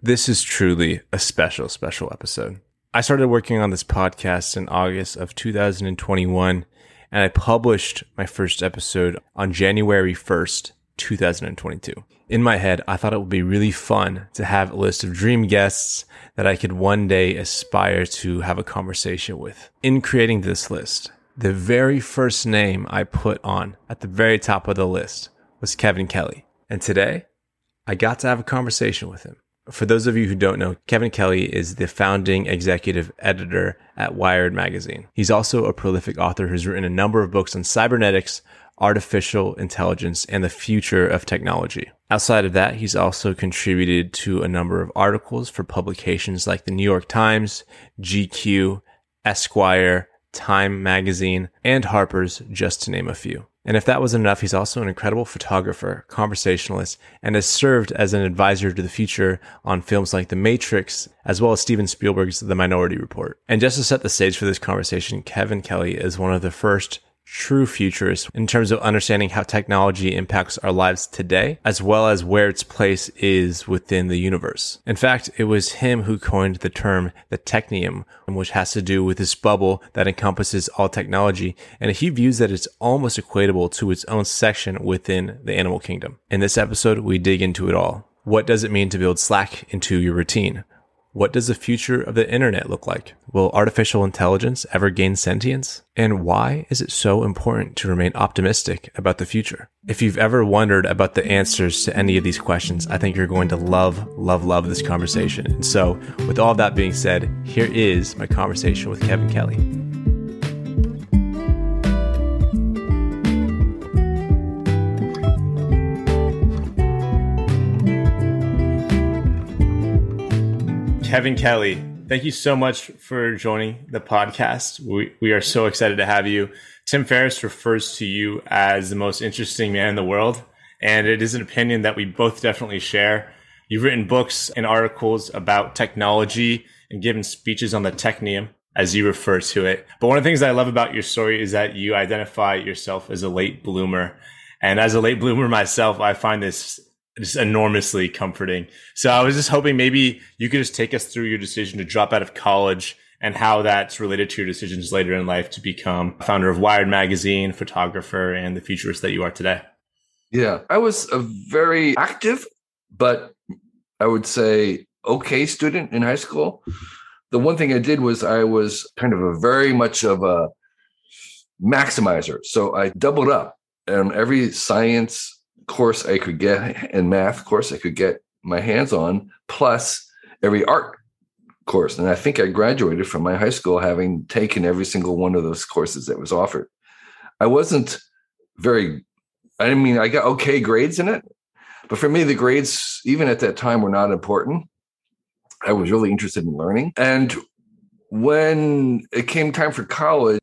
This is truly a special, special episode. I started working on this podcast in August of 2021, and I published my first episode on January 1st, 2022. In my head, I thought it would be really fun to have a list of dream guests that I could one day aspire to have a conversation with. In creating this list, the very first name I put on at the very top of the list was Kevin Kelly. And today, I got to have a conversation with him. For those of you who don't know, Kevin Kelly is the founding executive editor at Wired Magazine. He's also a prolific author who's written a number of books on cybernetics, artificial intelligence, and the future of technology. Outside of that, he's also contributed to a number of articles for publications like the New York Times, GQ, Esquire, Time Magazine, and Harper's, just to name a few. And if that wasn't enough, he's also an incredible photographer, conversationalist, and has served as an advisor to the future on films like The Matrix, as well as Steven Spielberg's The Minority Report. And just to set the stage for this conversation, Kevin Kelly is one of the first true futurist in terms of understanding how technology impacts our lives today, as well as where its place is within the universe. In fact, it was him who coined the term the technium, which has to do with this bubble that encompasses all technology, and he views that it's almost equatable to its own section within the animal kingdom. In this episode, we dig into it all. What does it mean to build Slack into your routine? What does the future of the internet look like? Will artificial intelligence ever gain sentience? And why is it so important to remain optimistic about the future? If you've ever wondered about the answers to any of these questions, I think you're going to love, love, love this conversation. And so, with all that being said, here is my conversation with Kevin Kelly. Kevin Kelly, thank you so much for joining the podcast. We, we are so excited to have you. Tim Ferriss refers to you as the most interesting man in the world, and it is an opinion that we both definitely share. You've written books and articles about technology and given speeches on the technium, as you refer to it. But one of the things I love about your story is that you identify yourself as a late bloomer. And as a late bloomer myself, I find this just enormously comforting. So I was just hoping maybe you could just take us through your decision to drop out of college and how that's related to your decisions later in life to become a founder of Wired Magazine, photographer, and the futurist that you are today. Yeah, I was a very active, but I would say okay student in high school. The one thing I did was I was kind of a very much of a maximizer. So I doubled up on every science course I could get and math course I could get my hands on, plus every art course. And I think I graduated from my high school having taken every single one of those courses that was offered. I wasn't very, I mean, I got okay grades in it, but for me, the grades, even at that time, were not important. I was really interested in learning. And when it came time for college,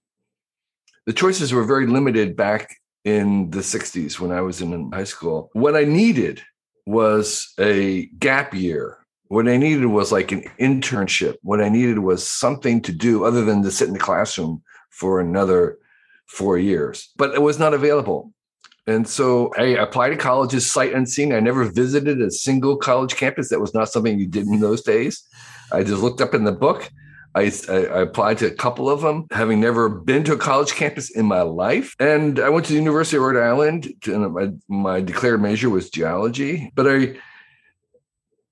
the choices were very limited back in the 60s when I was in high school. What I needed was a gap year. What I needed was like an internship. What I needed was something to do other than to sit in the classroom for another four years, but it was not available. And so I applied to colleges sight unseen. I never visited a single college campus. That was not something you did in those days. I just looked up in the book I, I, applied to a couple of them, having never been to a college campus in my life. And I went to the University of Rhode Island. And my, my declared major was geology, but I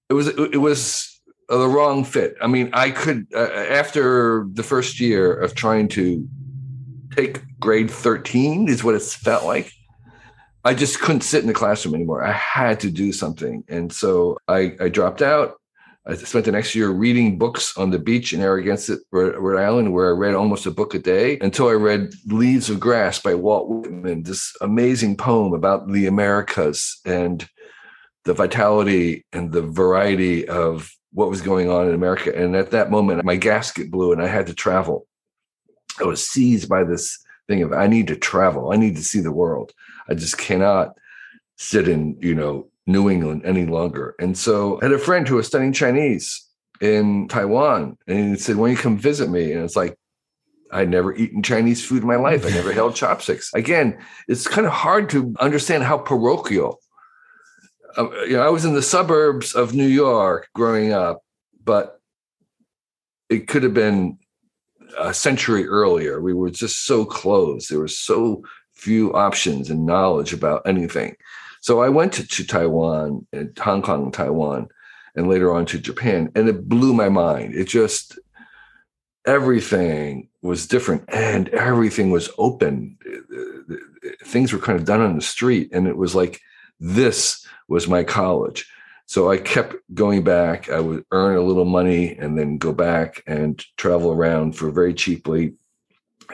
it was it was the wrong fit. I mean, I could uh, after the first year of trying to take grade thirteen is what it felt like. I just couldn't sit in the classroom anymore. I had to do something, and so I, I dropped out. I spent the next year reading books on the beach in Narragansett, Rhode Island, where I read almost a book a day until I read Leaves of Grass by Walt Whitman, this amazing poem about the Americas and the vitality and the variety of what was going on in America. And at that moment, my gasket blew and I had to travel. I was seized by this thing of I need to travel. I need to see the world. I just cannot sit in, you know, New England any longer. And so I had a friend who was studying Chinese in Taiwan, and he said, "When you come visit me?" And it's like, I'd never eaten Chinese food in my life. I never held chopsticks. Again, it's kind of hard to understand how parochial uh, you know, I was in the suburbs of New York growing up, but it could have been a century earlier. We were just so close. There were so few options and knowledge about anything. So I went to, to Taiwan and Hong Kong, Taiwan, and later on to Japan, and it blew my mind. It just everything was different and everything was open. Uh, uh, things were kind of done on the street, and it was like this was my college. So I kept going back. I would earn a little money and then go back and travel around for very cheaply.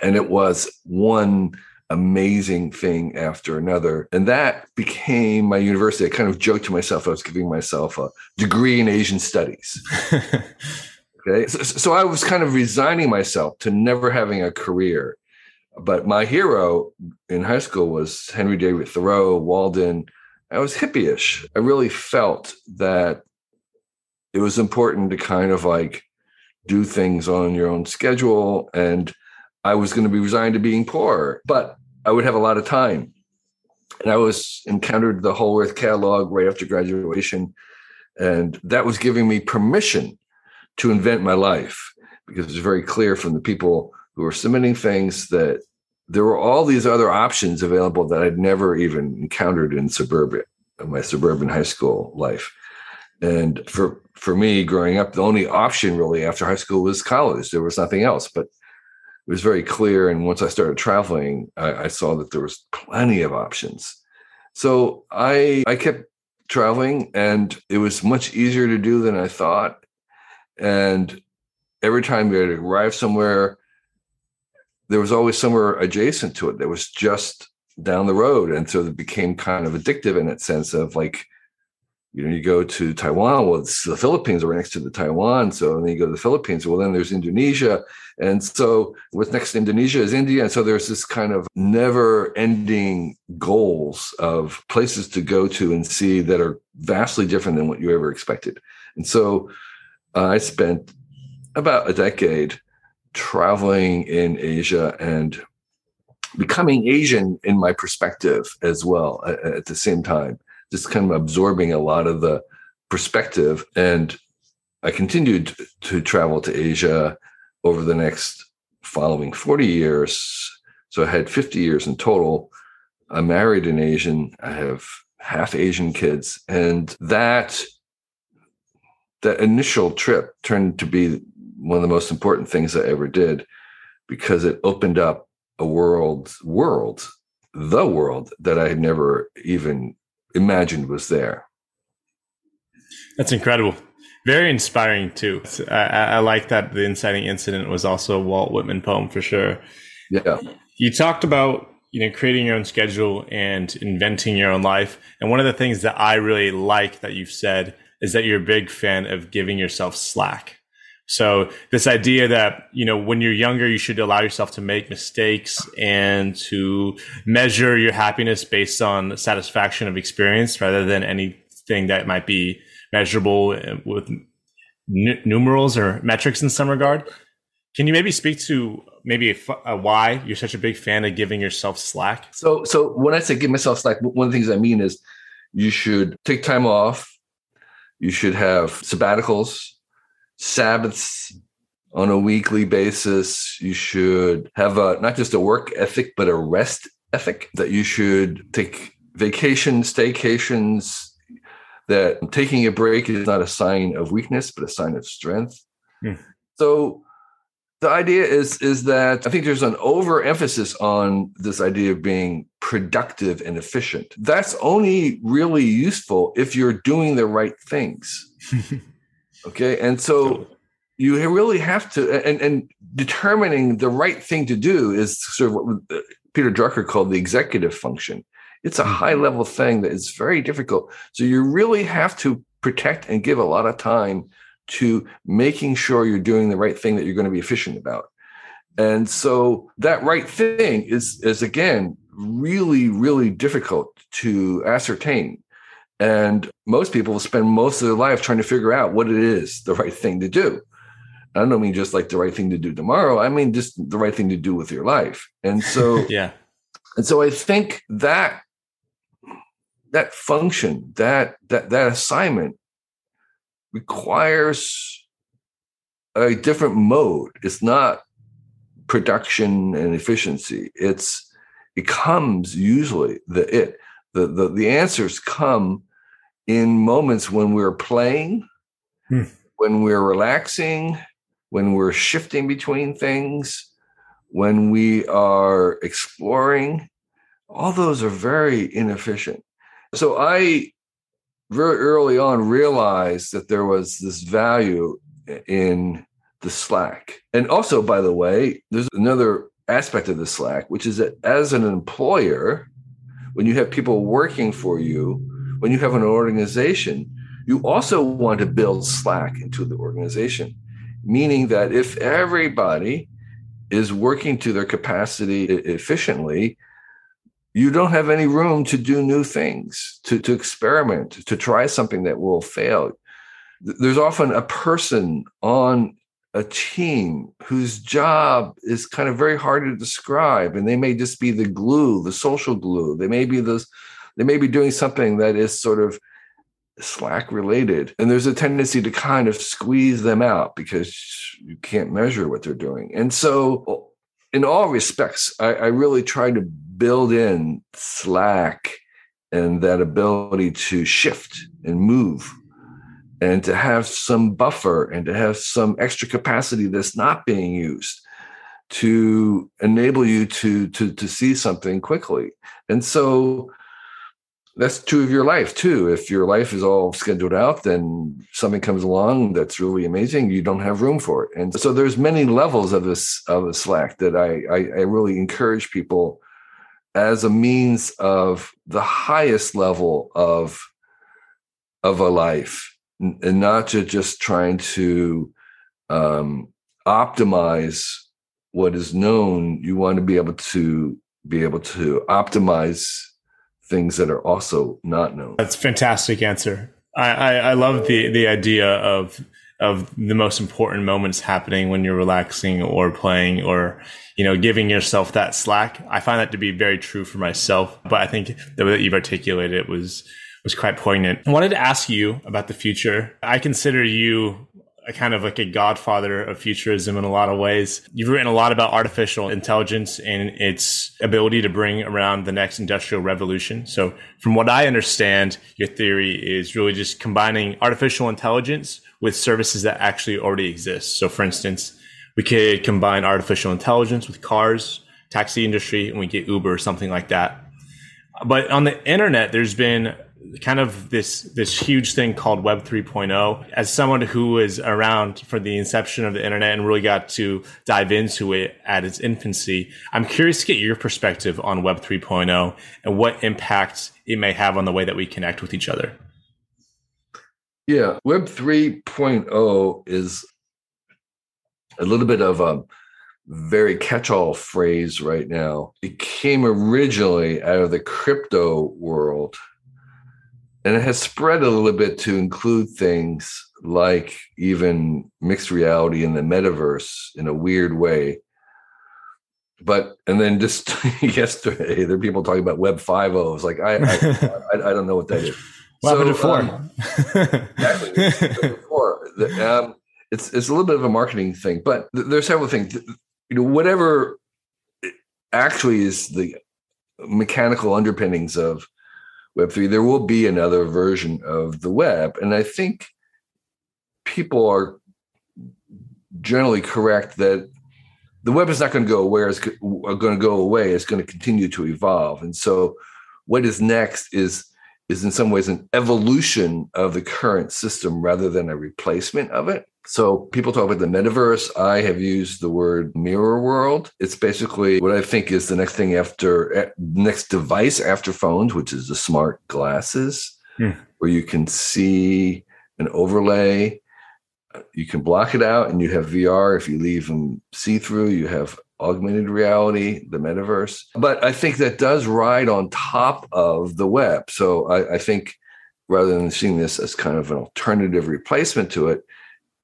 And it was one amazing thing after another. And that became my university. I kind of joked to myself I was giving myself a degree in Asian studies. okay. So, so, I was kind of resigning myself to never having a career. But my hero in high school was Henry David Thoreau, Walden. I was hippie-ish. I really felt that it was important to kind of like do things on your own schedule and I was going to be resigned to being poor, but I would have a lot of time. And I was encountered the Whole Earth catalog right after graduation. And that was giving me permission to invent my life because it was very clear from the people who were submitting things that there were all these other options available that I'd never even encountered in suburbia, in my suburban high school life. And for for me growing up, the only option really after high school was college. There was nothing else. But it was very clear. And once I started traveling, I, I saw that there was plenty of options. So I I kept traveling, and it was much easier to do than I thought. And every time we arrived somewhere, there was always somewhere adjacent to it that was just down the road. And so it became kind of addictive in that sense of like you know, you go to Taiwan, well, it's the Philippines are next to the Taiwan. So and then you go to the Philippines, well, then there's Indonesia. And so what's next to Indonesia is India. And so there's this kind of never ending goals of places to go to and see that are vastly different than what you ever expected. And so uh, I spent about a decade traveling in Asia and becoming Asian in my perspective as well at, at the same time just kind of absorbing a lot of the perspective. And I continued to travel to Asia over the next following 40 years. So I had 50 years in total. I'm married an Asian. I have half Asian kids. And that that initial trip turned to be one of the most important things I ever did because it opened up a world world the world that I had never even imagined was there. That's incredible. Very inspiring too. I, I, like that the inciting incident was also a Walt Whitman poem for sure. Yeah. You talked about you know creating your own schedule and inventing your own life, and one of the things that I really like that you've said is that you're a big fan of giving yourself slack. So this idea that, you know, when you're younger, you should allow yourself to make mistakes and to measure your happiness based on satisfaction of experience rather than anything that might be measurable eh, with n- numerals or metrics in some regard. Can you maybe speak to maybe why you're such a big fan of giving yourself slack? So, so when I say give myself slack, one of the things I mean is you should take time off. You should have sabbaticals Sabbaths on a weekly basis. You should have a not just a work ethic, but a rest ethic that you should take vacations, staycations, that taking a break is not a sign of weakness, but a sign of strength. Mm. So the idea is is that I think there's an overemphasis on this idea of being productive and efficient. That's only really useful if you're doing the right things. Okay. And so you really have to, and, and determining the right thing to do is sort of what uh, Peter Drucker called the executive function. It's a high mm-hmm. level thing that is very difficult. So you really have to protect and give a lot of time to making sure you're doing the right thing that you're going to be efficient about. And so that right thing is, is again, really, really difficult to ascertain. And most people spend most of their life trying to figure out what it is the right thing to do. I don't mean just like the right thing to do tomorrow. I mean just the right thing to do with your life. And so yeah. And so I think that that function, that that that assignment requires a different mode. It's not production and efficiency. It's it comes usually the it the the, the answers come in moments when we're playing, hmm. when we're relaxing, when we're shifting between things, when we are exploring. All those are very inefficient. So I very early on realized that there was this value in the Slack. And also, by the way, there's another aspect of the Slack, which is that as an employer, when you have people working for you, when you have an organization, you also want to build Slack into the organization, meaning that if everybody is working to their capacity efficiently, you don't have any room to do new things, to, to experiment, to try something that will fail. There's often a person on a team whose job is kind of very hard to describe, and they may just be the glue, the social glue. They may be those, they may be doing something that is sort of Slack related. And there's a tendency to kind of squeeze them out because you can't measure what they're doing. And so, in all respects, I, I really try to build in slack and that ability to shift and move and to have some buffer and to have some extra capacity that's not being used to enable you to to to see something quickly and so that's true of your life too. If your life is all scheduled out then something comes along that's really amazing you don't have room for it. And so there's many levels of this of the slack that i i, I really encourage people as a means of the highest level of of a life and not to just trying to um, optimize what is known. You want to be able to be able to optimize things that are also not known. That's fantastic answer. I, I, I love the the idea of of the most important moments happening when you're relaxing or playing or you know giving yourself that slack. I find that to be very true for myself but i think the way that you've articulated it was was quite poignant. I wanted to ask you about the future. I consider you a kind of like a godfather of futurism in a lot of ways. You've written a lot about artificial intelligence and its ability to bring around the next industrial revolution. So from what I understand, your theory is really just combining artificial intelligence with services that actually already exist. So for instance, we could combine artificial intelligence with cars, taxi industry, and we get Uber or something like that. But on the internet, there's been kind of this this huge thing called Web 3.0. As someone who was around for the inception of the internet and really got to dive into it at its infancy, I'm curious to get your perspective on Web 3.0 and what impact it may have on the way that we connect with each other. Yeah, Web 3.0 is a little bit of a very catch-all phrase right now. It came originally out of the crypto world and it has spread a little bit to include things like even mixed reality in the metaverse in a weird way. But and then just yesterday there are people talking about web 5 it's like I, I, I don't know what that is. What so, before um, exactly. Before um, it's it's a little bit of a marketing thing but there's several things. You know whatever actually is the mechanical underpinnings of Web3, there will be another version of the web. And I think people are generally correct that the web is not going to go away. It's going to go away. It's going to continue to evolve. And so, what is next is is in some ways an evolution of the current system rather than a replacement of it. So people talk about the metaverse. I have used the word mirror world. It's basically what I think is the next thing after eh, next device after phones, which is the smart glasses, hmm. where you can see an overlay. You can block it out and you have VR. If you leave them see through, you have augmented reality, the metaverse. But I think that does ride on top of the web. So I, I think rather than seeing this as kind of an alternative replacement to it,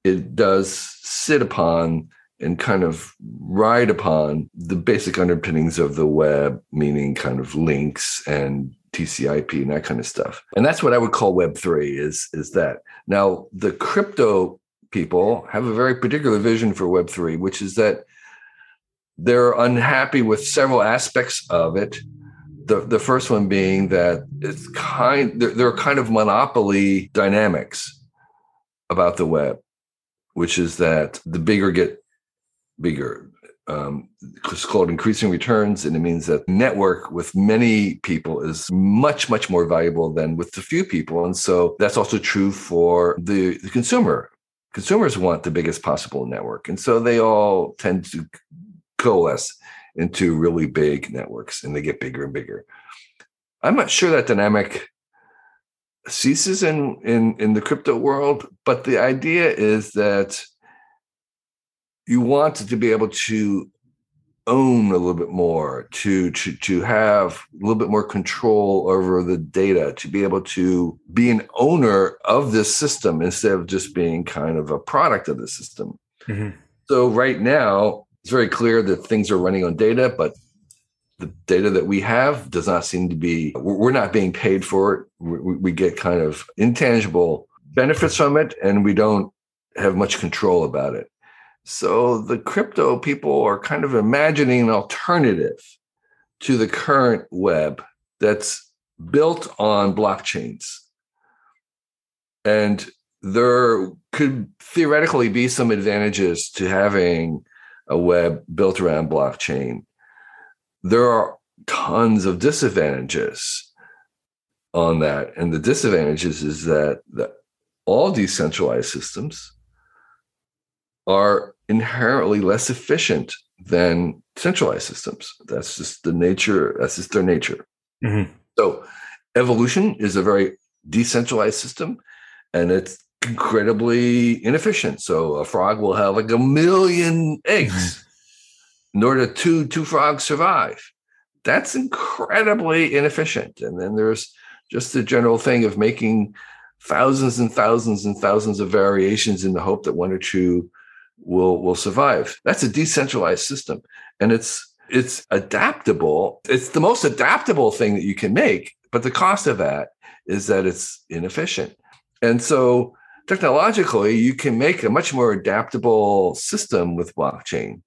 it does sit upon and kind of ride upon the basic underpinnings of the web, meaning kind of links and TCP and that kind of stuff. And that's what I would call Web three is is that. Now the crypto people have a very particular vision for Web three, which is that they're unhappy with several aspects of it. The, the first one being that it's kind there, there are kind of monopoly dynamics about the web, which is that the bigger get bigger. Um, it's called increasing returns, and it means that network with many people is much, much more valuable than with the few people. And so that's also true for the, the consumer. Consumers want the biggest possible network. And so they all tend to coalesce into really big networks and they get bigger and bigger. I'm not sure that dynamic ceases in in in the crypto world, but the idea is that you want to be able to own a little bit more, to to to have a little bit more control over the data, to be able to be an owner of this system instead of just being kind of a product of the system. Mm-hmm. So right now, it's very clear that things are running on data, but the data that we have does not seem to be we're not being paid for it. We, get kind of intangible benefits from it and we don't have much control about it. So the crypto people are kind of imagining an alternative to the current web that's built on blockchains. And there could theoretically be some advantages to having a web built around blockchain there are tons of disadvantages on that. And the disadvantages is that the, all decentralized systems are inherently less efficient than centralized systems. That's just the nature, that's just their nature. Mm-hmm. So evolution is a very decentralized system and it's incredibly inefficient. So a frog will have like a million eggs in order to two frogs survive. That's incredibly inefficient. And then there's just the general thing of making thousands and thousands and thousands of variations in the hope that one or two will will survive. That's a decentralized system. And it's it's adaptable. It's the most adaptable thing that you can make, but the cost of that is that it's inefficient. And so technologically, you can make a much more adaptable system with blockchain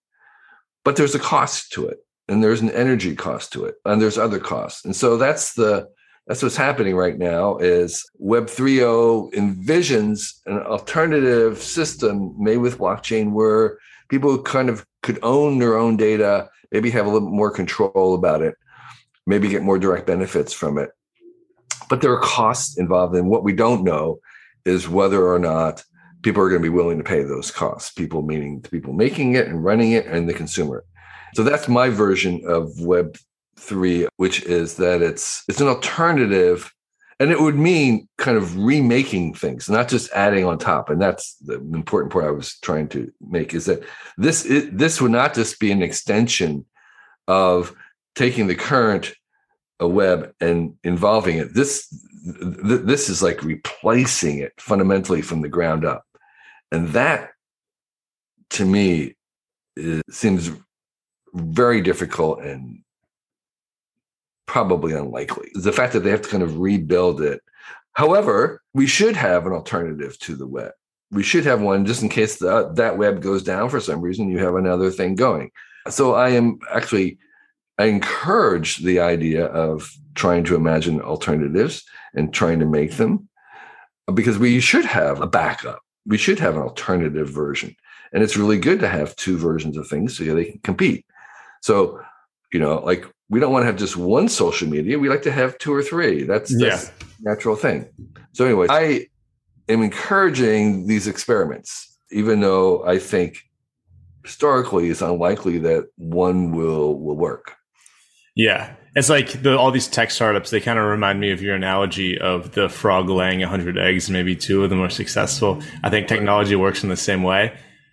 but there's a cost to it and there's an energy cost to it and there's other costs. And so that's the that's what's happening right now is web 3.0 envisions an alternative system made with blockchain where people kind of could own their own data maybe have a little more control about it maybe get more direct benefits from it. But there are costs involved and what we don't know is whether or not people are going to be willing to pay those costs. People meaning the people making it and running it and the consumer. So that's my version of Web three, which is that it's it's an alternative, and it would mean kind of remaking things, not just adding on top. And that's the important point I was trying to make is that this is, this would not just be an extension of taking the current a web and involving it. This this is like replacing it fundamentally from the ground up. And that to me is, seems very difficult and probably unlikely. The fact that they have to kind of rebuild it. However, we should have an alternative to the web. We should have one just in case the, that web goes down for some reason, you have another thing going. So I am actually, I encourage the idea of trying to imagine alternatives and trying to make them because we should have a backup we should have an alternative version. And it's really good to have two versions of things so they can compete. So, you know, like we don't want to have just one social media. We like to have two or three. That's, that's yeah. natural thing. So, anyway, I am encouraging these experiments, even though I think historically it's unlikely that one will will work. Yeah. It's like the, all these tech startups, they kind of remind me of your analogy of the frog laying 100 eggs maybe two of them are successful. I think technology works in the same way.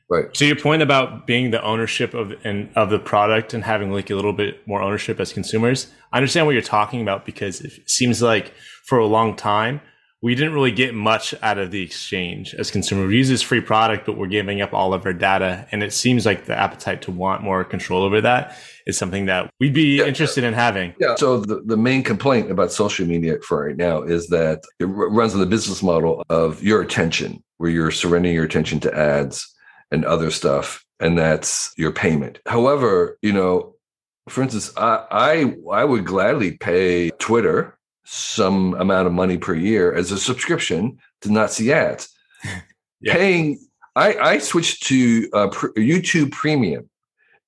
Right. So your point about being the ownership of and of the product and having like a little bit more ownership as consumers, I understand what you're talking about because it seems like for a long time we didn't really get much out of the exchange as consumers. We use this free product, but we're giving up all of our data. And it seems like the appetite to want more control over that is something that we'd be yeah. interested in having. Yeah. So the, the main complaint about social media for right now is that it runs on the business model of your attention, where you're surrendering your attention to ads and other stuff. And that's your payment. However, you know, for instance, I, I I would gladly pay Twitter some amount of money per year as a subscription to not see ads. yeah. Paying, I, I switched to uh, YouTube Premium,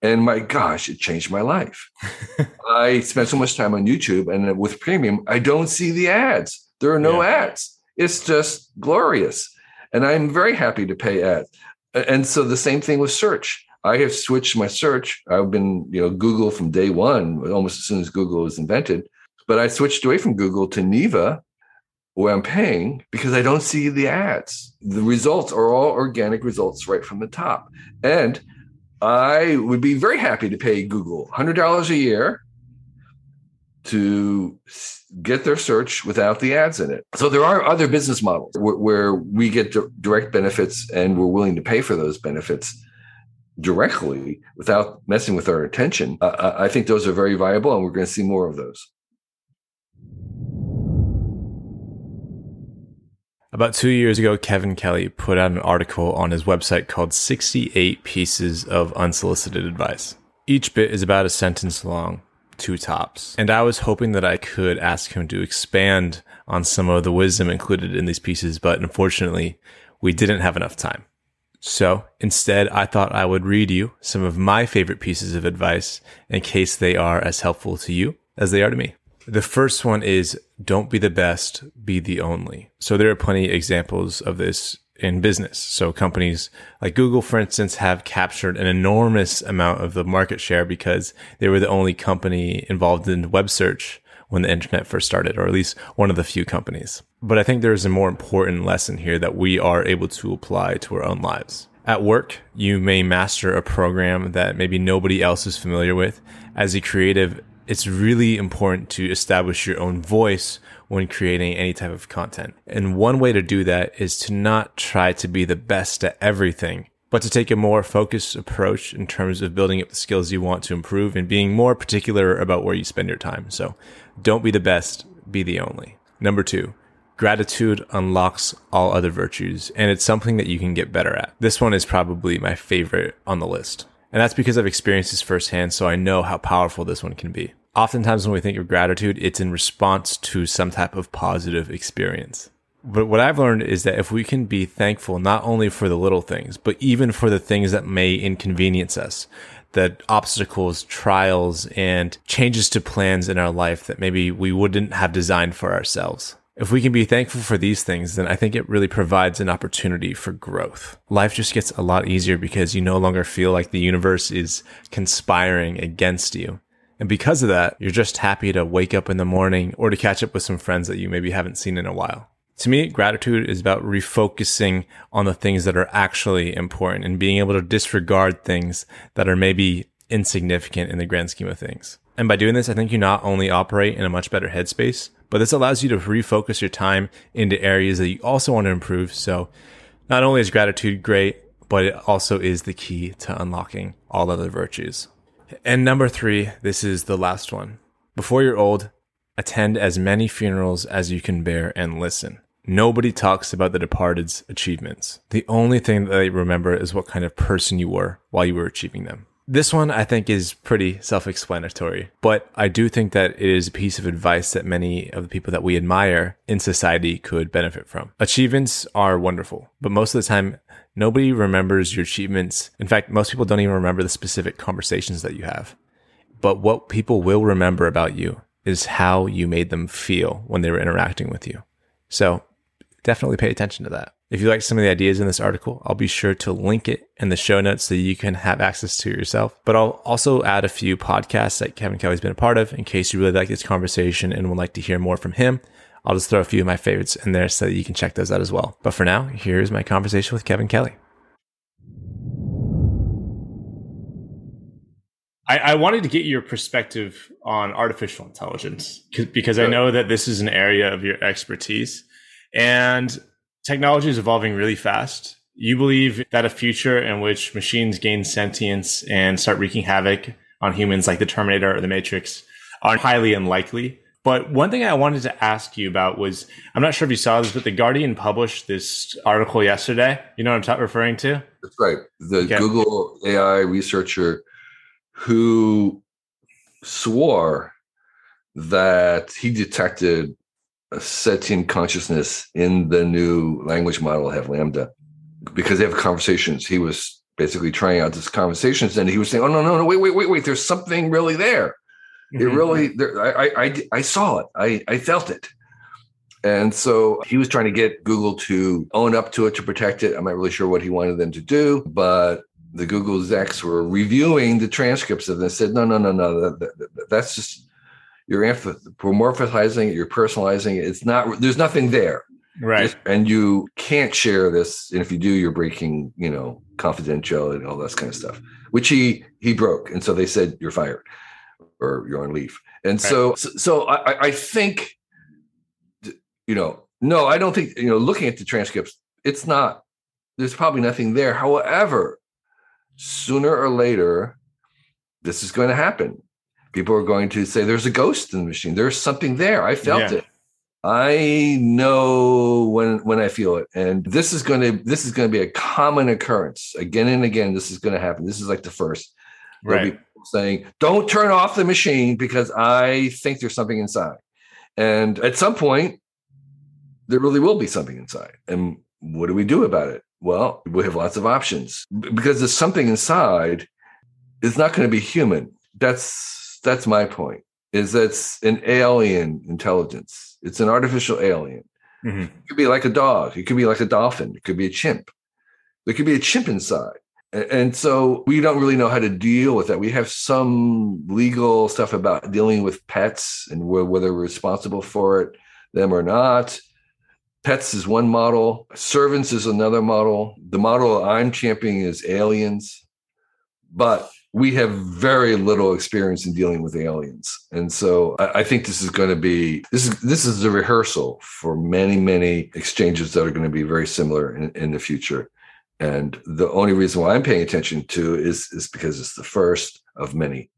and my gosh, it changed my life. I spent so much time on YouTube, and with Premium, I don't see the ads. There are no yeah. ads. It's just glorious, and I'm very happy to pay ads. And so the same thing with search. I have switched my search. I've been, you know, Google from day one, almost as soon as Google was invented. But I switched away from Google to Neeva, where I'm paying because I don't see the ads. The results are all organic results right from the top. And I would be very happy to pay Google $100 a year to get their search without the ads in it. So there are other business models where, where we get direct benefits and we're willing to pay for those benefits directly without messing with our attention. I think those are very viable and we're going to see more of those. About two years ago, Kevin Kelly put out an article on his website called 68 Pieces of Unsolicited Advice. Each bit is about a sentence long, two tops. And I was hoping that I could ask him to expand on some of the wisdom included in these pieces, but unfortunately, we didn't have enough time. So instead, I thought I would read you some of my favorite pieces of advice in case they are as helpful to you as they are to me. The first one is don't be the best, be the only. So there are plenty of examples of this in business. So companies like Google, for instance, have captured an enormous amount of the market share because they were the only company involved in web search when the internet first started, or at least one of the few companies. But I think there's a more important lesson here that we are able to apply to our own lives. At work, you may master a program that maybe nobody else is familiar with. As a creative, it's really important to establish your own voice when creating any type of content. And one way to do that is to not try to be the best at everything, but to take a more focused approach in terms of building up the skills you want to improve and being more particular about where you spend your time. So don't be the best, be the only. Number two, gratitude unlocks all other virtues, and it's something that you can get better at. This one is probably my favorite on the list. And that's because I've experienced this firsthand, so I know how powerful this one can be. Oftentimes, when we think of gratitude, it's in response to some type of positive experience. But what I've learned is that if we can be thankful not only for the little things, but even for the things that may inconvenience us, the obstacles, trials, and changes to plans in our life that maybe we wouldn't have designed for ourselves. If we can be thankful for these things, then I think it really provides an opportunity for growth. Life just gets a lot easier because you no longer feel like the universe is conspiring against you. And because of that, you're just happy to wake up in the morning or to catch up with some friends that you maybe haven't seen in a while. To me, gratitude is about refocusing on the things that are actually important and being able to disregard things that are maybe insignificant in the grand scheme of things. And by doing this, I think you not only operate in a much better headspace, but this allows you to refocus your time into areas that you also want to improve. So not only is gratitude great, but it also is the key to unlocking all other virtues. And number three, this is the last one. Before you're old, attend as many funerals as you can bear and listen. Nobody talks about the departed's achievements. The only thing that they remember is what kind of person you were while you were achieving them. This one I think is pretty self explanatory, but I do think that it is a piece of advice that many of the people that we admire in society could benefit from. Achievements are wonderful, but most of the time, nobody remembers your achievements. In fact, most people don't even remember the specific conversations that you have. But what people will remember about you is how you made them feel when they were interacting with you. So definitely pay attention to that. If you like some of the ideas in this article, I'll be sure to link it in the show notes so you can have access to yourself. But I'll also add a few podcasts that Kevin Kelly's been a part of in case you really like this conversation and would like to hear more from him. I'll just throw a few of my favorites in there so that you can check those out as well. But for now, here's my conversation with Kevin Kelly. I, I wanted to get your perspective on artificial intelligence because I know that this is an area of your expertise And technology is evolving really fast. You believe that a future in which machines gain sentience and start wreaking havoc on humans like the Terminator or the Matrix are highly unlikely. But one thing I wanted to ask you about was I'm not sure if you saw this, but The Guardian published this article yesterday. You know what I'm t- referring to? That's right. The okay. Google AI researcher who swore that he detected sentient consciousness in the new language model have LaMDA because they have conversations. He was basically trying out these conversations and he was saying, Oh no, no, no, wait, wait, wait, wait, there's something really there. Mm-hmm. It really there, I, I I saw it. I, I felt it. And so he was trying to get Google to own up to it to protect it. I'm not really sure what he wanted them to do, but the Google execs were reviewing the transcripts of this. Said, no, no, no, no, that, that, that's just you're anthropomorphizing it, you're personalizing it. It's not, there's nothing there. Right. And you can't share this. And if you do, you're breaking, you know, confidentiality and all that kind of stuff, which he, he broke. And so they said, you're fired or you're on leave. And right. so, so I, I think, you know, no, I don't think, you know, looking at the transcripts, it's not, there's probably nothing there. However, sooner or later, this is going to happen people are going to say there's a ghost in the machine. There's something there. I felt yeah. it. I know when when i feel it. And this is going to this is going to be a common occurrence again and again. This is going to happen. This is like the first. Right. saying don't turn off the machine because i think there's something inside. And at some point there really will be something inside. And what do we do about it? Well we have lots of options. Because there's something inside it's not going to be human. That's that's my point. Is that's an alien intelligence. It's an artificial alien. Mm-hmm. It could be like a dog. It could be like a dolphin. It could be a chimp. There could be a chimp inside. And so we don't really know how to deal with that. We have some legal stuff about dealing with pets and whether we're responsible for it, them or not. Pets is one model, servants is another model. The model I'm championing is aliens. But we have very little experience in dealing with aliens. And so I, I, think this is going to be this is this is a rehearsal for many many exchanges that are going to be very similar in, in the future. And the only reason why i'm paying attention to is is because it's the first of many.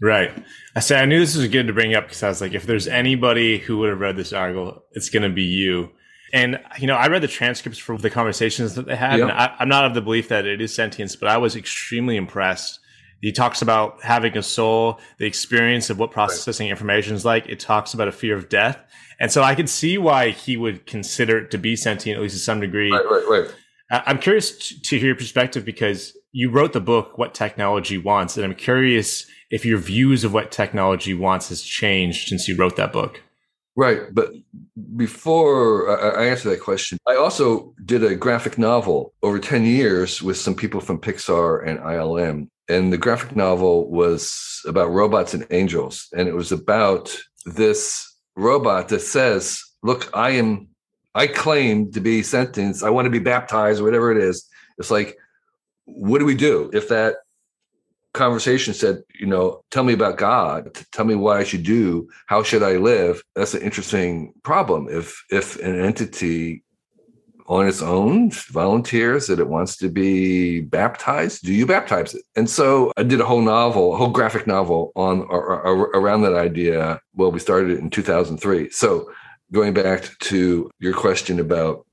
Right. I say i knew this was good to bring up because i was like if there's anybody who would have read this article it's going to be you. And you know, I read the transcripts for the conversations that they had, yep. and I, am not of the belief that it is sentience, but I was extremely impressed he talks about having a soul, the experience of what processing information is like. It talks about a fear of death. And so I can see why he would consider it to be sentient, at least to some degree. Right, right, right. I'm curious to hear your perspective because you wrote the book, What Technology Wants. And I'm curious if your views of what technology wants has changed since you wrote that book. Right. But before I answer that question, I also did a graphic novel over 10 years with some people from Pixar and ILM and the graphic novel was about robots and angels. And it was about this robot that says look i am i claim to be sentenced i want to be baptized or whatever it is. It's like what do we do? If that conversation said you know tell me about god. Tell me what i should do. How should i live? That's an interesting problem. If if an entity on its own volunteers that it wants to be baptized? Do you baptize it? And so i did a whole novel a whole graphic novel on or around that idea. Well we started it in 2003 so going back to your question about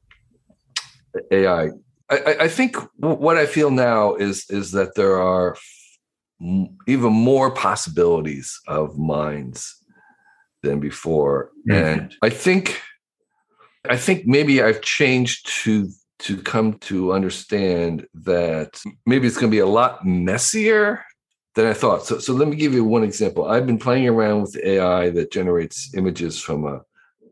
ai i, I think what i feel now is is that there are even more possibilities of minds than before. Mm-hmm. and i think I think maybe I've changed to to come to understand that maybe it's going to be a lot messier than I thought. So, so let me give you one example. I've been playing around with AI that generates images from a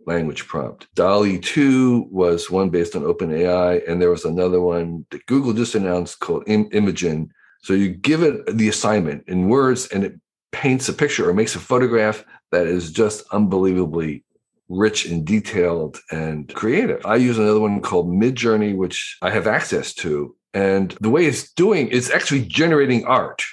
language prompt. DALL-E 2 was one based on OpenAI, and there was another one that Google just announced called Im- Imagen. So you give it the assignment in words, and it paints a picture or makes a photograph that is just unbelievably rich and detailed and creative. I use another one called Midjourney, which I have access to. And the way it's doing, it's actually generating art.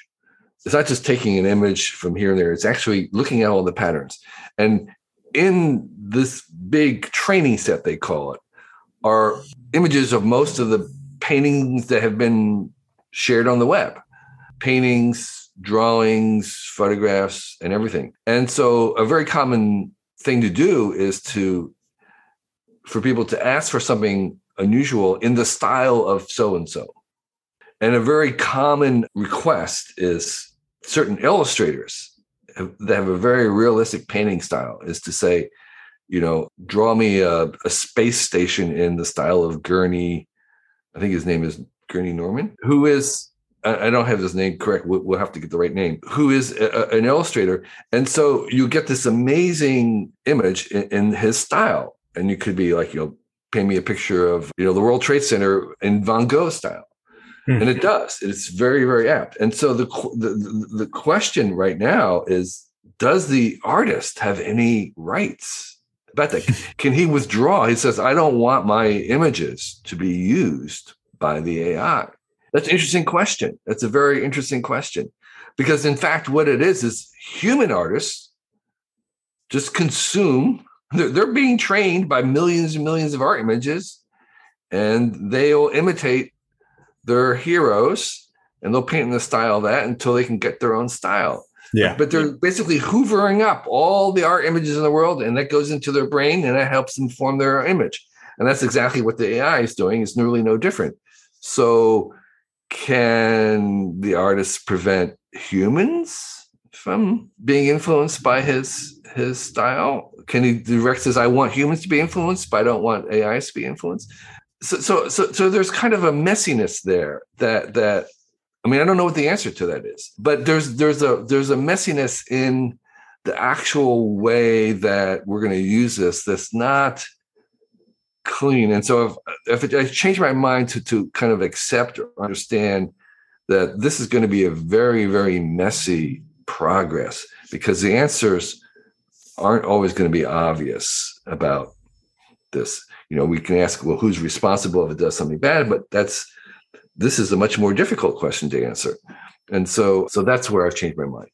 It's not just taking an image from here and there, it's actually looking at all the patterns. And in this big training set, they call it, are images of most of the paintings that have been shared on the web paintings, drawings, photographs, and everything. And so, a very common thing to do is to for people to ask for something unusual in the style of so and so. And a very common request is certain illustrators that have a very realistic painting style is to say, you know, draw me a, a space station in the style of Gurney. I think his name is Gurney Norman, who is I don't have his name correct. We'll, have to get the right name. Who is a, an illustrator, and so you get this amazing image in, in, his style, and you could be like, you know, paint me a picture of you know the World Trade Center in Van Gogh style, hmm. and it does. It's very very apt. And so the, the the question right now is, does the artist have any rights? About that, can he withdraw? He says, I don't want my images to be used by the AI that's an interesting question. That's a very interesting question. Because in fact, what it is is human artists just consume, they're, they're being trained by millions and millions of art images, and they'll imitate their heroes and they'll paint in the style of that until they can get their own style. Yeah. But they're basically hoovering up all the art images in the world, and that goes into their brain and that helps them form their image. And that's exactly what the AI is doing. It's nearly no different. So can the artist prevent humans from being influenced by his his style? Can he direct says, I want humans to be influenced, but I don't want AIs to be influenced? So so so so there's kind of a messiness there that that I mean, I don't know what the answer to that is, but there's there's a there's a messiness in the actual way that we're going to use this that's not clean. And so if, if it, I change my mind to, to kind of accept or understand that this is going to be a very, very messy progress because the answers aren't always going to be obvious about this. You know, we can ask, well, who's responsible if it does something bad? But that's this is a much more difficult question to answer. And so so that's where I've changed my mind.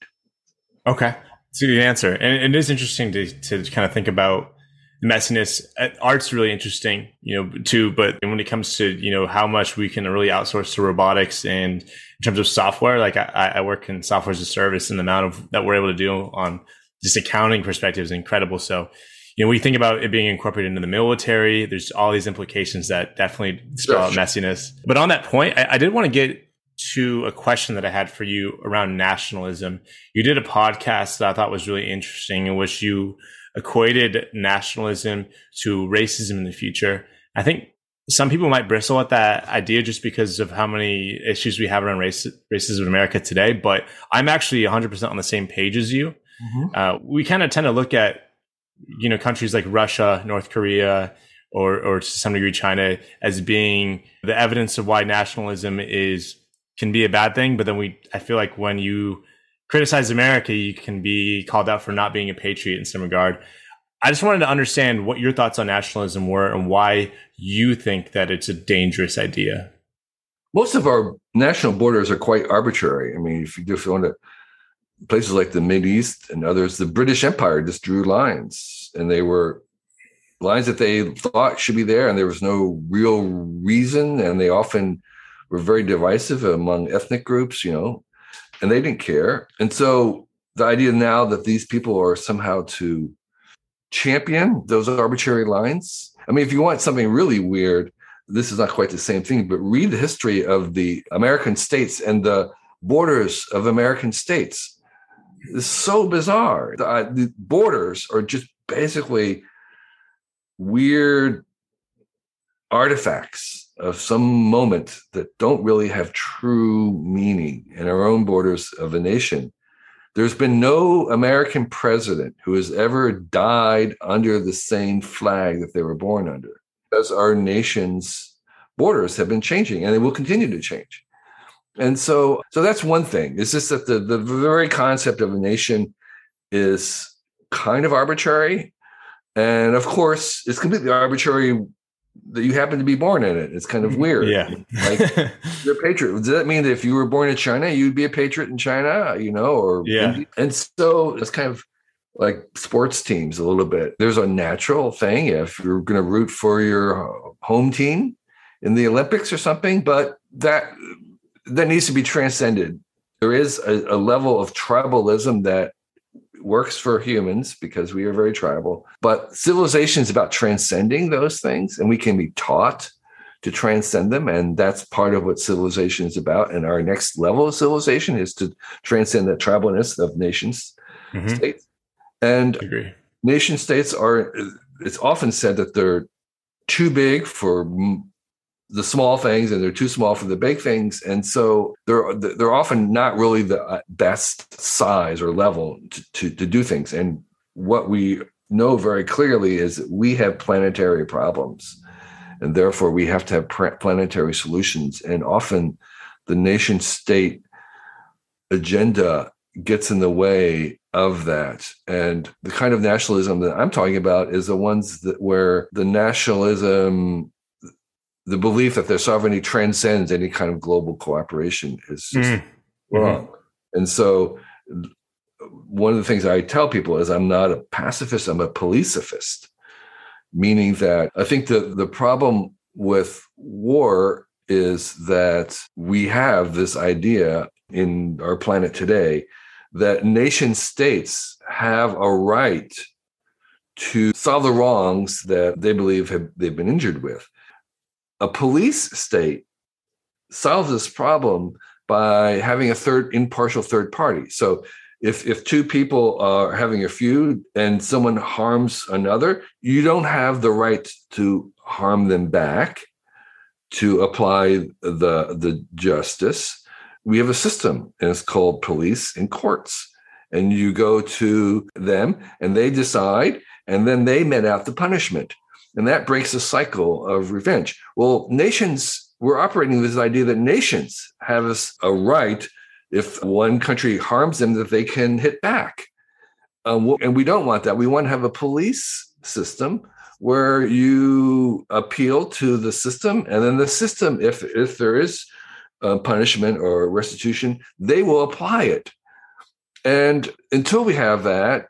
Okay. It's a good answer. And it is interesting to to kind of think about messiness. Uh, art's really interesting, you know, too. But when it comes to you know how much we can really outsource to robotics and in terms of software, like I, I work in software as a service, and the amount of that we're able to do on just accounting perspective is incredible. So, you know, we think about it being incorporated into the military. There's all these implications that definitely spell out messiness. But on that point, I, I did want to get to a question that I had for you around nationalism. You did a podcast that I thought was really interesting in which you equated nationalism to racism in the future. I think some people might bristle at that idea just because of how many issues we have around race, racism in America today. But I'm actually 100% on the same page as you. Mm-hmm. Uh, we kind of tend to look at, you know, countries like Russia, North Korea, or, or to some degree China as being the evidence of why nationalism is can be a bad thing. But then we, I feel like when you criticize America, you can be called out for not being a patriot in some regard. I just wanted to understand what your thoughts on nationalism were and why you think that it's a dangerous idea. Most of our national borders are quite arbitrary. I mean, if you go to places like the Mid East and others, the British Empire just drew lines, and they were lines that they thought should be there, and there was no real reason, and they often were very divisive among ethnic groups. You know, and they didn't care. And so the idea now that these people are somehow to champion those arbitrary lines. I mean, if you want something really weird, this is not quite the same thing, but read the history of the American states and the borders of American states. It's so bizarre. The, uh, the borders are just basically weird artifacts of some moment that don't really have true meaning in our own borders of a nation. There's been no American president who has ever died under the same flag that they were born under, because our nation's borders have been changing and they will continue to change. And so, so that's one thing. It's just that the, the very concept of a nation is kind of arbitrary. And of course, it's completely arbitrary that you happen to be born in it. It's kind of weird. Yeah. like you're a patriot. Does that mean that if you were born in China, you'd be a patriot in China, you know, or yeah. And so it's kind of like sports teams a little bit. There's a natural thing if you're going to root for your home team in the Olympics or something, but that that needs to be transcended. There is a, a level of tribalism that works for humans because we are very tribal, but civilization is about transcending those things, and we can be taught to transcend them. And that's part of what civilization is about. And our next level of civilization is to transcend the tribalness of nations mm-hmm. states. And nation states are, it's often said that they're too big for the small things and they're too small for the big things. And so they're they're often not really the uh, best size or level to, to, to do things. And what we know very clearly is that we have planetary problems and therefore we have to have planetary solutions. And often the nation state agenda gets in the way of that. And the kind of nationalism that I'm talking about is the ones that where the nationalism, the belief that their sovereignty transcends any kind of global cooperation is just mm-hmm. wrong. And so one of the things I tell people is I'm not a pacifist, I'm a policifist, meaning that I think that the problem with war is that we have this idea in our planet today that nation states have a right to solve the wrongs that they believe have they've been injured with. A police state solves this problem by having a third impartial third party. So if if two people are having a feud and someone harms another, you don't have the right to harm them back to apply the the justice we have a system and it's called police and courts. And you go to them and they decide, and then they met out the punishment. And that breaks the cycle of revenge. Well, nations, we're operating with this idea that nations have a right if one country harms them that they can hit back. Um, and we don't want that. We want to have a police system where you appeal to the system, and then the system, if if there is uh, punishment or restitution, they will apply it. And until we have that,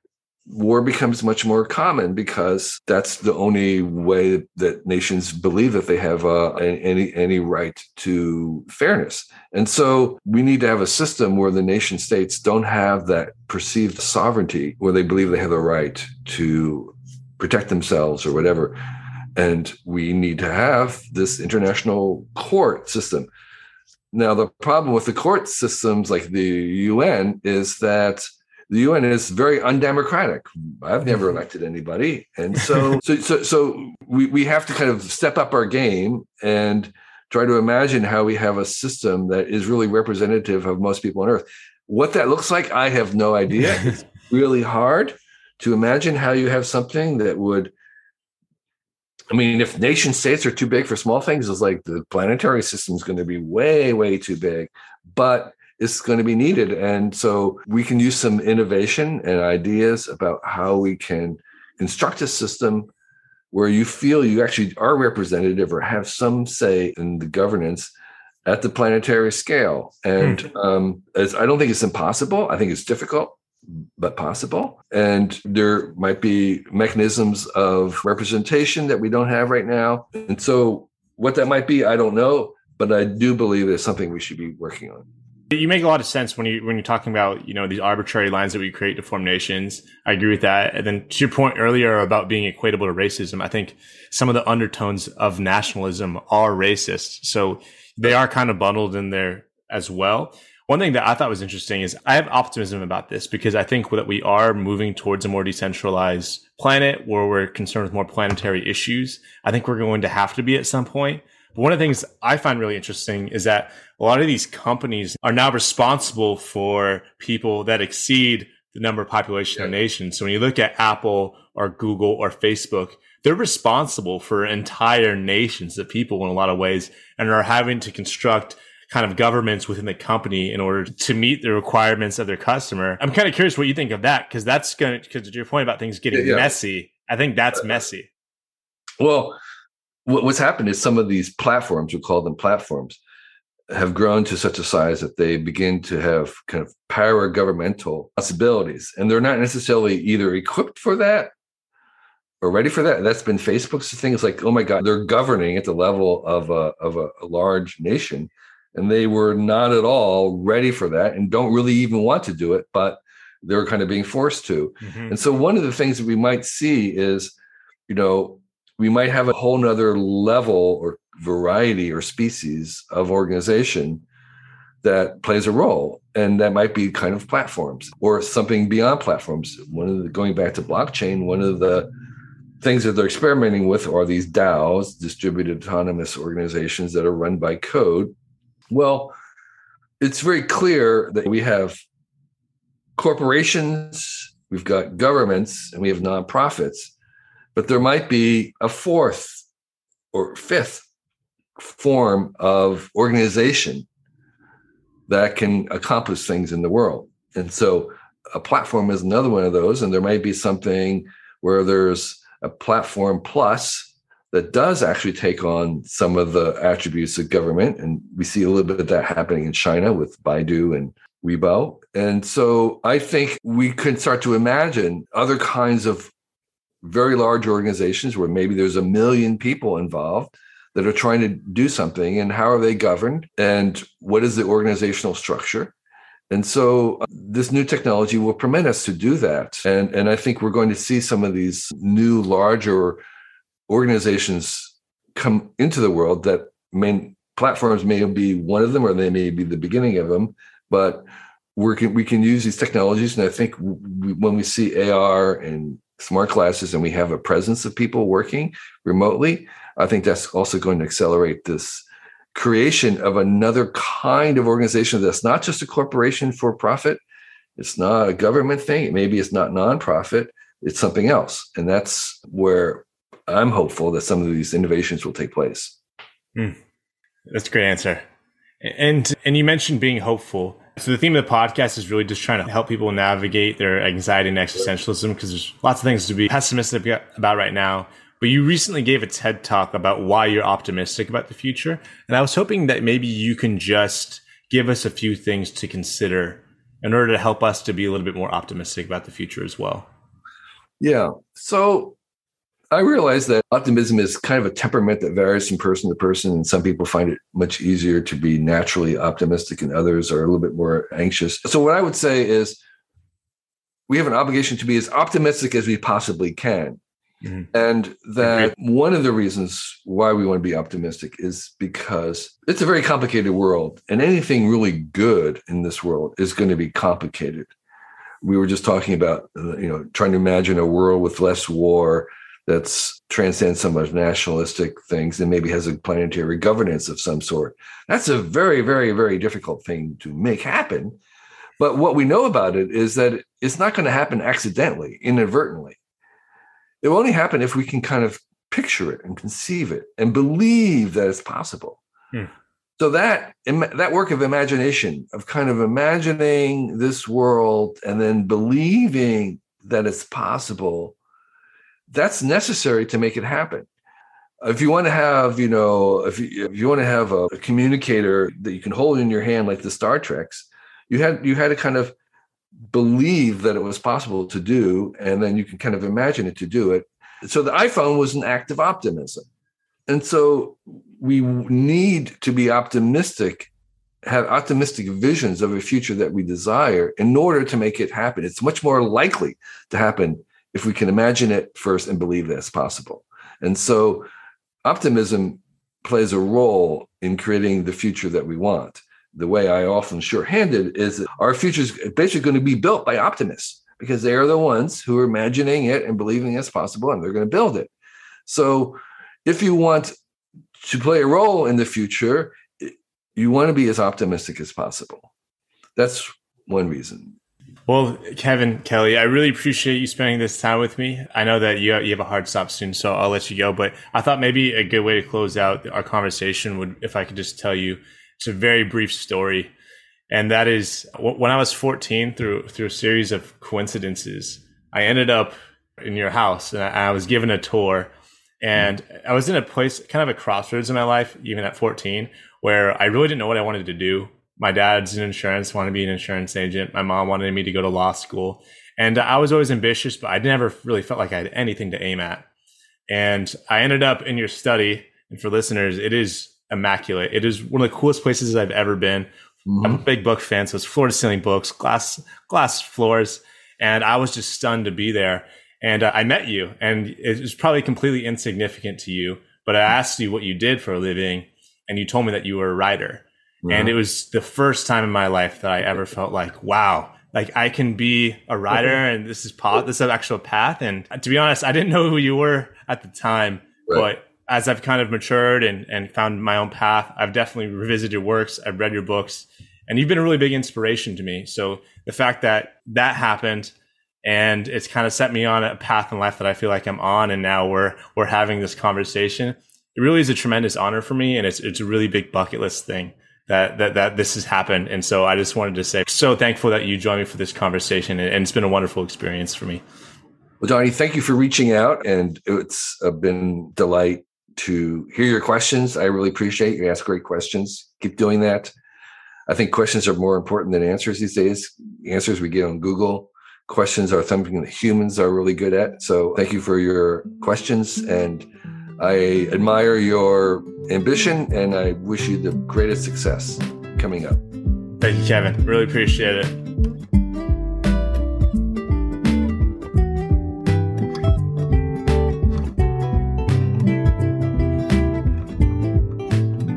war becomes much more common because that's the only way that nations believe that they have uh, any any right to fairness. And so we need to have a system where the nation states don't have that perceived sovereignty, where they believe they have the right to protect themselves or whatever. And we need to have this international court system now, the problem with the court systems like the UN is that the UN is very undemocratic. I've never mm-hmm. elected anybody, and so so so so we we have to kind of step up our game and try to imagine how we have a system that is really representative of most people on Earth. What that looks like, I have no idea. it's really hard to imagine how you have something that would I mean, if nation states are too big for small things, it's like the planetary system is going to be way, way too big, but it's going to be needed. And so we can use some innovation and ideas about how we can construct a system where you feel you actually are representative or have some say in the governance at the planetary scale. And mm. um, I don't think it's impossible. I think it's difficult but possible. And there might be mechanisms of representation that we don't have right now. And so, what that might be, I don't know, but I do believe it's something we should be working on. You make a lot of sense when you when you're talking about you know these arbitrary lines that we create to form nations. I agree with that. And then to your point earlier about being equatable to racism, I think some of the undertones of nationalism are racist. So they are kind of bundled in there as well. One thing that I thought was interesting is I have optimism about this because I think that we are moving towards a more decentralized planet where we're concerned with more planetary issues. I think we're going to have to be at some point. But one of the things I find really interesting is that a lot of these companies are now responsible for people that exceed the number of population yeah. of nations. So when you look at Apple or Google or Facebook, they're responsible for entire nations of people in a lot of ways and are having to construct kind of governments within the company in order to meet the requirements of their customer. I'm kind of curious what you think of that because that's going to, because to your point about things getting yeah. messy, I think that's uh, messy. Well, what's happened is some of these platforms, we call them platforms, have grown to such a size that they begin to have kind of para governmental possibilities. And they're not necessarily either equipped for that or ready for that. That's been Facebook's thing. It's like, oh my God, they're governing at the level of a, of a, a large nation. And they were not at all ready for that and don't really even want to do it, but they're kind of being forced to. Mm-hmm. And so one of the things that we might see is, you know, we might have a whole nother level or variety or species of organization that plays a role and that might be kind of platforms or something beyond platforms one of the going back to blockchain one of the things that they're experimenting with are these DAOs, distributed autonomous organizations that are run by code. Well, it's very clear that we have corporations, we've got governments, and we have nonprofits, but there might be a fourth or fifth form of organization that can accomplish things in the world. And so a platform is another one of those. And there might be something where there's a platform plus that does actually take on some of the attributes of government. And we see a little bit of that happening in China with Baidu and Weibo. And so I think we can start to imagine other kinds of very large organizations where maybe there's a million people involved that are trying to do something and how are they governed and what is the organizational structure and so uh, this new technology will permit us to do that. And, and I think we're going to see some of these new, larger organizations come into the world that main platforms may be one of them or they may be the beginning of them. But we can, we can use these technologies. And I think when we see AR and smart glasses and we have a presence of people working remotely, I think that's also going to accelerate this creation of another kind of organization that's not just a corporation for profit. It's not a government thing. Maybe it's not nonprofit. It's something else. And that's where I'm hopeful that some of these innovations will take place. Mm, that's a great answer. And and you mentioned being hopeful. So the theme of the podcast is really just trying to help people navigate their anxiety and existentialism because there's lots of things to be pessimistic about right now. But you recently gave a TED talk about why you're optimistic about the future. And I was hoping that maybe you can just give us a few things to consider in order to help us to be a little bit more optimistic about the future as well. Yeah. So I realize that optimism is kind of a temperament that varies from person to person. And some people find it much easier to be naturally optimistic, and others are a little bit more anxious. So, what I would say is we have an obligation to be as optimistic as we possibly can. Mm-hmm. And that one of the reasons why we want to be optimistic is because it's a very complicated world, and anything really good in this world is going to be complicated. We were just talking about, uh, you know, trying to imagine a world with less war that's transcends some of nationalistic things and maybe has a planetary governance of some sort. That's a very, very, very difficult thing to make happen. But what we know about it is that it's not going to happen accidentally, inadvertently it will only happen if we can kind of picture it and conceive it and believe that it's possible. Hmm. So that that work of imagination, of kind of imagining this world and then believing that it's possible, that's necessary to make it happen. If you want to have, you know, if you, if you want to have a, a communicator that you can hold in your hand like the Star Treks, you had you had to kind of believe that it was possible to do, and then you can kind of imagine it to do it. So the iPhone was an act of optimism. And so we need to be optimistic, have optimistic visions of a future that we desire in order to make it happen. It's much more likely to happen if we can imagine it first and believe that it's possible. And so optimism plays a role in creating the future that we want the way I often shorthanded is our future is basically going to be built by optimists because they are the ones who are imagining it and believing it's possible and they're going to build it. So if you want to play a role in the future, you want to be as optimistic as possible. That's one reason. Well, Kevin Kelly, I really appreciate you spending this time with me. I know that you you have a hard stop soon, so I'll let you go. But I thought maybe a good way to close out our conversation would, if I could just tell you it's a very brief story, and that is when I was 14, through through a series of coincidences, I ended up in your house, and I, was given a tour, and I was in a place, kind of a crossroads in my life, even at 14, where I really didn't know what I wanted to do. My dad's in insurance, wanted to be an insurance agent. My mom wanted me to go to law school. And I was always ambitious, but I never really felt like I had anything to aim at. And I ended up in your study. And for listeners, it is immaculate. It is one of the coolest places I've ever been. Mm-hmm. I'm a big book fan, so it's floor to ceiling books, glass glass floors, and I was just stunned to be there. And uh, I met you, and it was probably completely insignificant to you, but I asked you what you did for a living, and you told me that you were a writer. Mm-hmm. And it was the first time in my life that I ever felt like, wow, like I can be a writer, and this is path, this is actual path. And to be honest, I didn't know who you were at the time, right. but as I've kind of matured and, and found my own path, I've definitely revisited your works. I've read your books and you've been a really big inspiration to me. So the fact that that happened and it's kind of set me on a path in life that I feel like I'm on. And now we're, we're having this conversation. It really is a tremendous honor for me. And it's, it's a really big bucket list thing that, that, that this has happened. And so I just wanted to say, so thankful that you joined me for this conversation. And, it's been a wonderful experience for me. Well, Johnny, thank you for reaching out. And it's uh, been delight to hear your questions. I really appreciate you ask great questions. Keep doing that. I think questions are more important than answers these days. Answers we get on Google. Questions are something that humans are really good at. So thank you for your questions. And I admire your ambition and I wish you the greatest success coming up. Thank you, Kevin. Really appreciate it.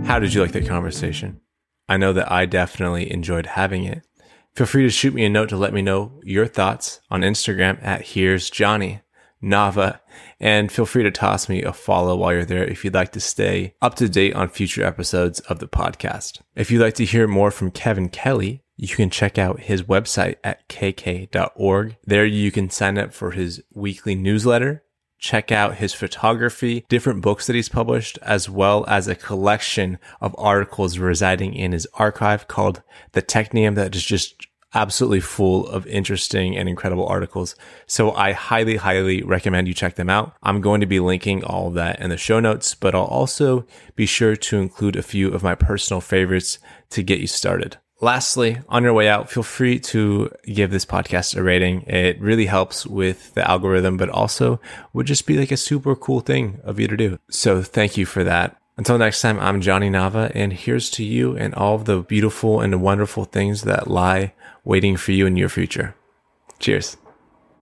How did you like that conversation? I know that I definitely enjoyed having it. Feel free to shoot me a note to let me know your thoughts on Instagram at Here's Johnny Nava, and feel free to toss me a follow while you're there if you'd like to stay up to date on future episodes of the podcast. If you'd like to hear more from Kevin Kelly, you can check out his website at kk.org. There you can sign up for his weekly newsletter check out his photography, different books that he's published, as well as a collection of articles residing in his archive called the Technium that is just absolutely full of interesting and incredible articles. So I highly, highly recommend you check them out. I'm going to be linking all of that in the show notes, but I'll also be sure to include a few of my personal favorites to get you started. Lastly, on your way out, feel free to give this podcast a rating. It really helps with the algorithm, but also would just be like a super cool thing of you to do. So thank you for that. Until next time, I'm Johnny Nava, and here's to you and all of the beautiful and wonderful things that lie waiting for you in your future. Cheers.